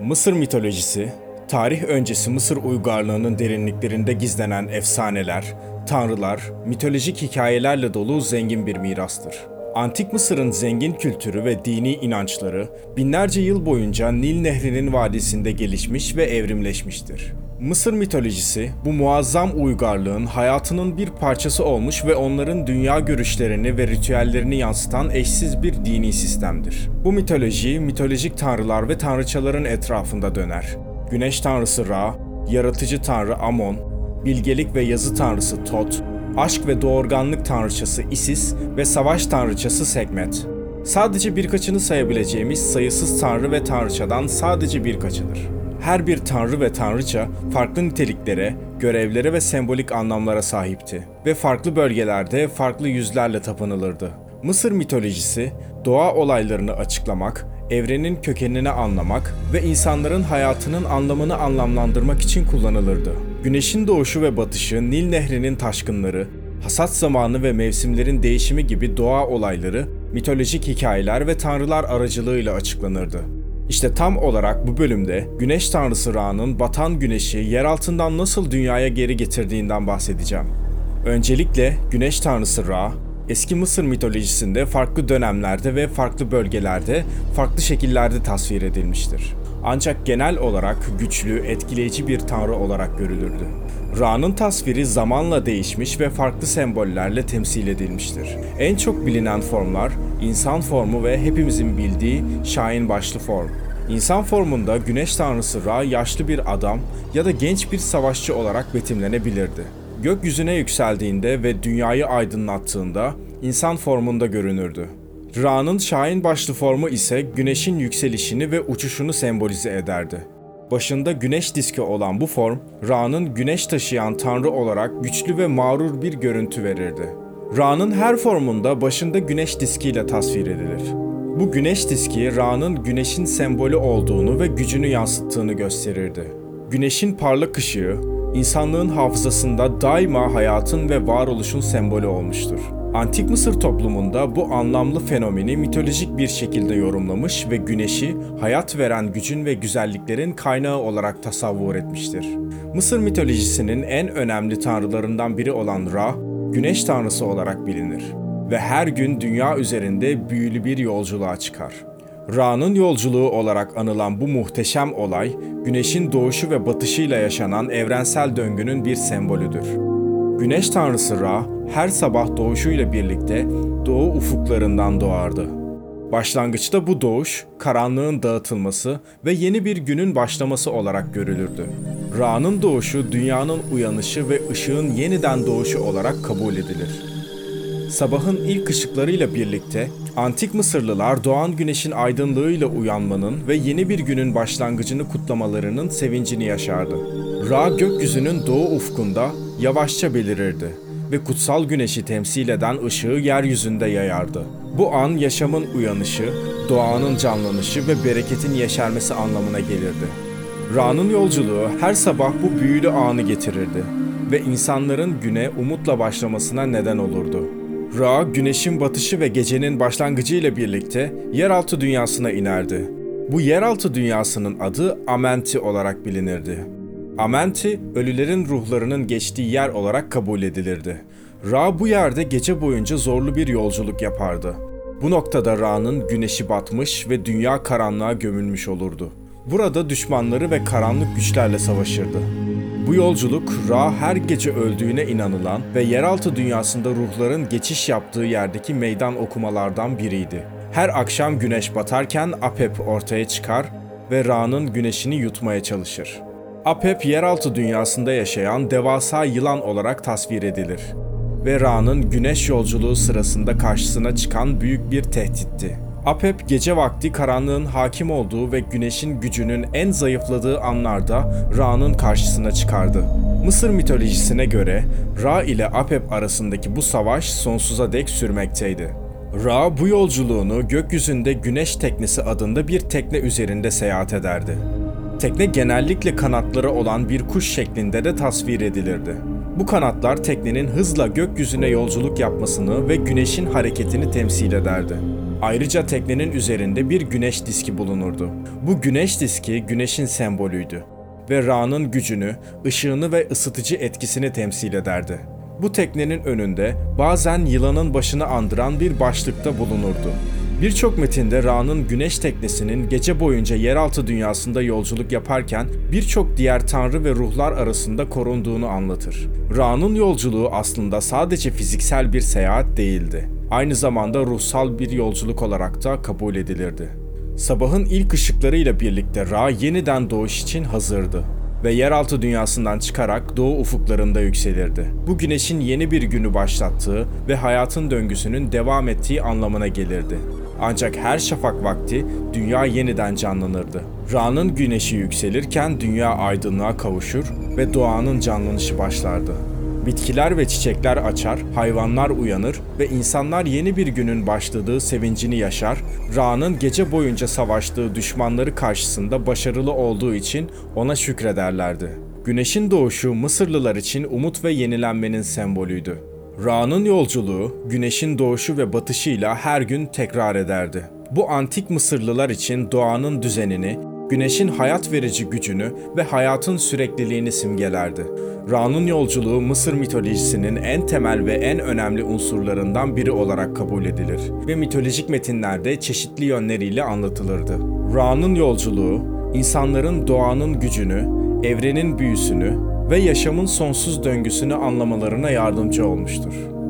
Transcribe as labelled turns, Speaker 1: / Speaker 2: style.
Speaker 1: Mısır mitolojisi, tarih öncesi Mısır uygarlığının derinliklerinde gizlenen efsaneler, tanrılar, mitolojik hikayelerle dolu zengin bir mirastır. Antik Mısır'ın zengin kültürü ve dini inançları binlerce yıl boyunca Nil Nehri'nin vadisinde gelişmiş ve evrimleşmiştir. Mısır mitolojisi bu muazzam uygarlığın hayatının bir parçası olmuş ve onların dünya görüşlerini ve ritüellerini yansıtan eşsiz bir dini sistemdir. Bu mitoloji mitolojik tanrılar ve tanrıçaların etrafında döner. Güneş tanrısı Ra, yaratıcı tanrı Amon, bilgelik ve yazı tanrısı Tot, aşk ve doğurganlık tanrıçası Isis ve savaş tanrıçası Sekmet. Sadece birkaçını sayabileceğimiz sayısız tanrı ve tanrıçadan sadece birkaçıdır. Her bir tanrı ve tanrıça farklı niteliklere, görevlere ve sembolik anlamlara sahipti ve farklı bölgelerde farklı yüzlerle tapınılırdı. Mısır mitolojisi, doğa olaylarını açıklamak, evrenin kökenini anlamak ve insanların hayatının anlamını anlamlandırmak için kullanılırdı. Güneşin doğuşu ve batışı, Nil Nehri'nin taşkınları, hasat zamanı ve mevsimlerin değişimi gibi doğa olayları, mitolojik hikayeler ve tanrılar aracılığıyla açıklanırdı. İşte tam olarak bu bölümde Güneş Tanrısı Ra'nın batan güneşi yer altından nasıl dünyaya geri getirdiğinden bahsedeceğim. Öncelikle Güneş Tanrısı Ra, eski Mısır mitolojisinde farklı dönemlerde ve farklı bölgelerde farklı şekillerde tasvir edilmiştir. Ancak genel olarak güçlü, etkileyici bir tanrı olarak görülürdü. Ra'nın tasviri zamanla değişmiş ve farklı sembollerle temsil edilmiştir. En çok bilinen formlar insan formu ve hepimizin bildiği Şahin başlı form. İnsan formunda güneş tanrısı Ra yaşlı bir adam ya da genç bir savaşçı olarak betimlenebilirdi. Gökyüzüne yükseldiğinde ve dünyayı aydınlattığında insan formunda görünürdü. Ra'nın Şahin başlı formu ise güneşin yükselişini ve uçuşunu sembolize ederdi. Başında güneş diski olan bu form, Ra'nın güneş taşıyan tanrı olarak güçlü ve mağrur bir görüntü verirdi. Ra'nın her formunda başında güneş diskiyle tasvir edilir. Bu güneş diski Ra'nın güneşin sembolü olduğunu ve gücünü yansıttığını gösterirdi. Güneşin parlak ışığı, insanlığın hafızasında daima hayatın ve varoluşun sembolü olmuştur. Antik Mısır toplumunda bu anlamlı fenomeni mitolojik bir şekilde yorumlamış ve güneşi hayat veren gücün ve güzelliklerin kaynağı olarak tasavvur etmiştir. Mısır mitolojisinin en önemli tanrılarından biri olan Ra, güneş tanrısı olarak bilinir ve her gün dünya üzerinde büyülü bir yolculuğa çıkar. Ra'nın yolculuğu olarak anılan bu muhteşem olay, güneşin doğuşu ve batışıyla yaşanan evrensel döngünün bir sembolüdür. Güneş tanrısı Ra, her sabah doğuşuyla birlikte doğu ufuklarından doğardı. Başlangıçta bu doğuş, karanlığın dağıtılması ve yeni bir günün başlaması olarak görülürdü. Ra'nın doğuşu, dünyanın uyanışı ve ışığın yeniden doğuşu olarak kabul edilir. Sabahın ilk ışıklarıyla birlikte antik Mısırlılar doğan güneşin aydınlığıyla uyanmanın ve yeni bir günün başlangıcını kutlamalarının sevincini yaşardı. Ra gökyüzünün doğu ufkunda yavaşça belirirdi ve kutsal güneşi temsil eden ışığı yeryüzünde yayardı. Bu an yaşamın uyanışı, doğanın canlanışı ve bereketin yeşermesi anlamına gelirdi. Ra'nın yolculuğu her sabah bu büyülü anı getirirdi ve insanların güne umutla başlamasına neden olurdu. Ra, güneşin batışı ve gecenin başlangıcı ile birlikte yeraltı dünyasına inerdi. Bu yeraltı dünyasının adı Amenti olarak bilinirdi. Amenti, ölülerin ruhlarının geçtiği yer olarak kabul edilirdi. Ra bu yerde gece boyunca zorlu bir yolculuk yapardı. Bu noktada Ra'nın güneşi batmış ve dünya karanlığa gömülmüş olurdu. Burada düşmanları ve karanlık güçlerle savaşırdı. Bu yolculuk Ra her gece öldüğüne inanılan ve yeraltı dünyasında ruhların geçiş yaptığı yerdeki meydan okumalardan biriydi. Her akşam güneş batarken Apep ortaya çıkar ve Ra'nın güneşini yutmaya çalışır. Apep yeraltı dünyasında yaşayan devasa yılan olarak tasvir edilir ve Ra'nın güneş yolculuğu sırasında karşısına çıkan büyük bir tehditti. Apep gece vakti karanlığın hakim olduğu ve güneşin gücünün en zayıfladığı anlarda Ra'nın karşısına çıkardı. Mısır mitolojisine göre Ra ile Apep arasındaki bu savaş sonsuza dek sürmekteydi. Ra bu yolculuğunu gökyüzünde Güneş Teknesi adında bir tekne üzerinde seyahat ederdi. Tekne genellikle kanatları olan bir kuş şeklinde de tasvir edilirdi. Bu kanatlar teknenin hızla gökyüzüne yolculuk yapmasını ve güneşin hareketini temsil ederdi. Ayrıca teknenin üzerinde bir güneş diski bulunurdu. Bu güneş diski güneşin sembolüydü ve Ra'nın gücünü, ışığını ve ısıtıcı etkisini temsil ederdi. Bu teknenin önünde bazen yılanın başını andıran bir başlıkta bulunurdu. Birçok metinde Ra'nın güneş teknesinin gece boyunca yeraltı dünyasında yolculuk yaparken birçok diğer tanrı ve ruhlar arasında korunduğunu anlatır. Ra'nın yolculuğu aslında sadece fiziksel bir seyahat değildi. Aynı zamanda ruhsal bir yolculuk olarak da kabul edilirdi. Sabahın ilk ışıklarıyla birlikte Ra yeniden doğuş için hazırdı ve yeraltı dünyasından çıkarak doğu ufuklarında yükselirdi. Bu güneşin yeni bir günü başlattığı ve hayatın döngüsünün devam ettiği anlamına gelirdi. Ancak her şafak vakti dünya yeniden canlanırdı. Ra'nın güneşi yükselirken dünya aydınlığa kavuşur ve doğanın canlanışı başlardı. Bitkiler ve çiçekler açar, hayvanlar uyanır ve insanlar yeni bir günün başladığı sevincini yaşar. Ra'nın gece boyunca savaştığı düşmanları karşısında başarılı olduğu için ona şükrederlerdi. Güneşin doğuşu Mısırlılar için umut ve yenilenmenin sembolüydü. Ra'nın yolculuğu, güneşin doğuşu ve batışıyla her gün tekrar ederdi. Bu antik Mısırlılar için doğanın düzenini, güneşin hayat verici gücünü ve hayatın sürekliliğini simgelerdi. Ra'nın yolculuğu Mısır mitolojisinin en temel ve en önemli unsurlarından biri olarak kabul edilir ve mitolojik metinlerde çeşitli yönleriyle anlatılırdı. Ra'nın yolculuğu, insanların doğanın gücünü, evrenin büyüsünü ve yaşamın sonsuz döngüsünü anlamalarına yardımcı olmuştur.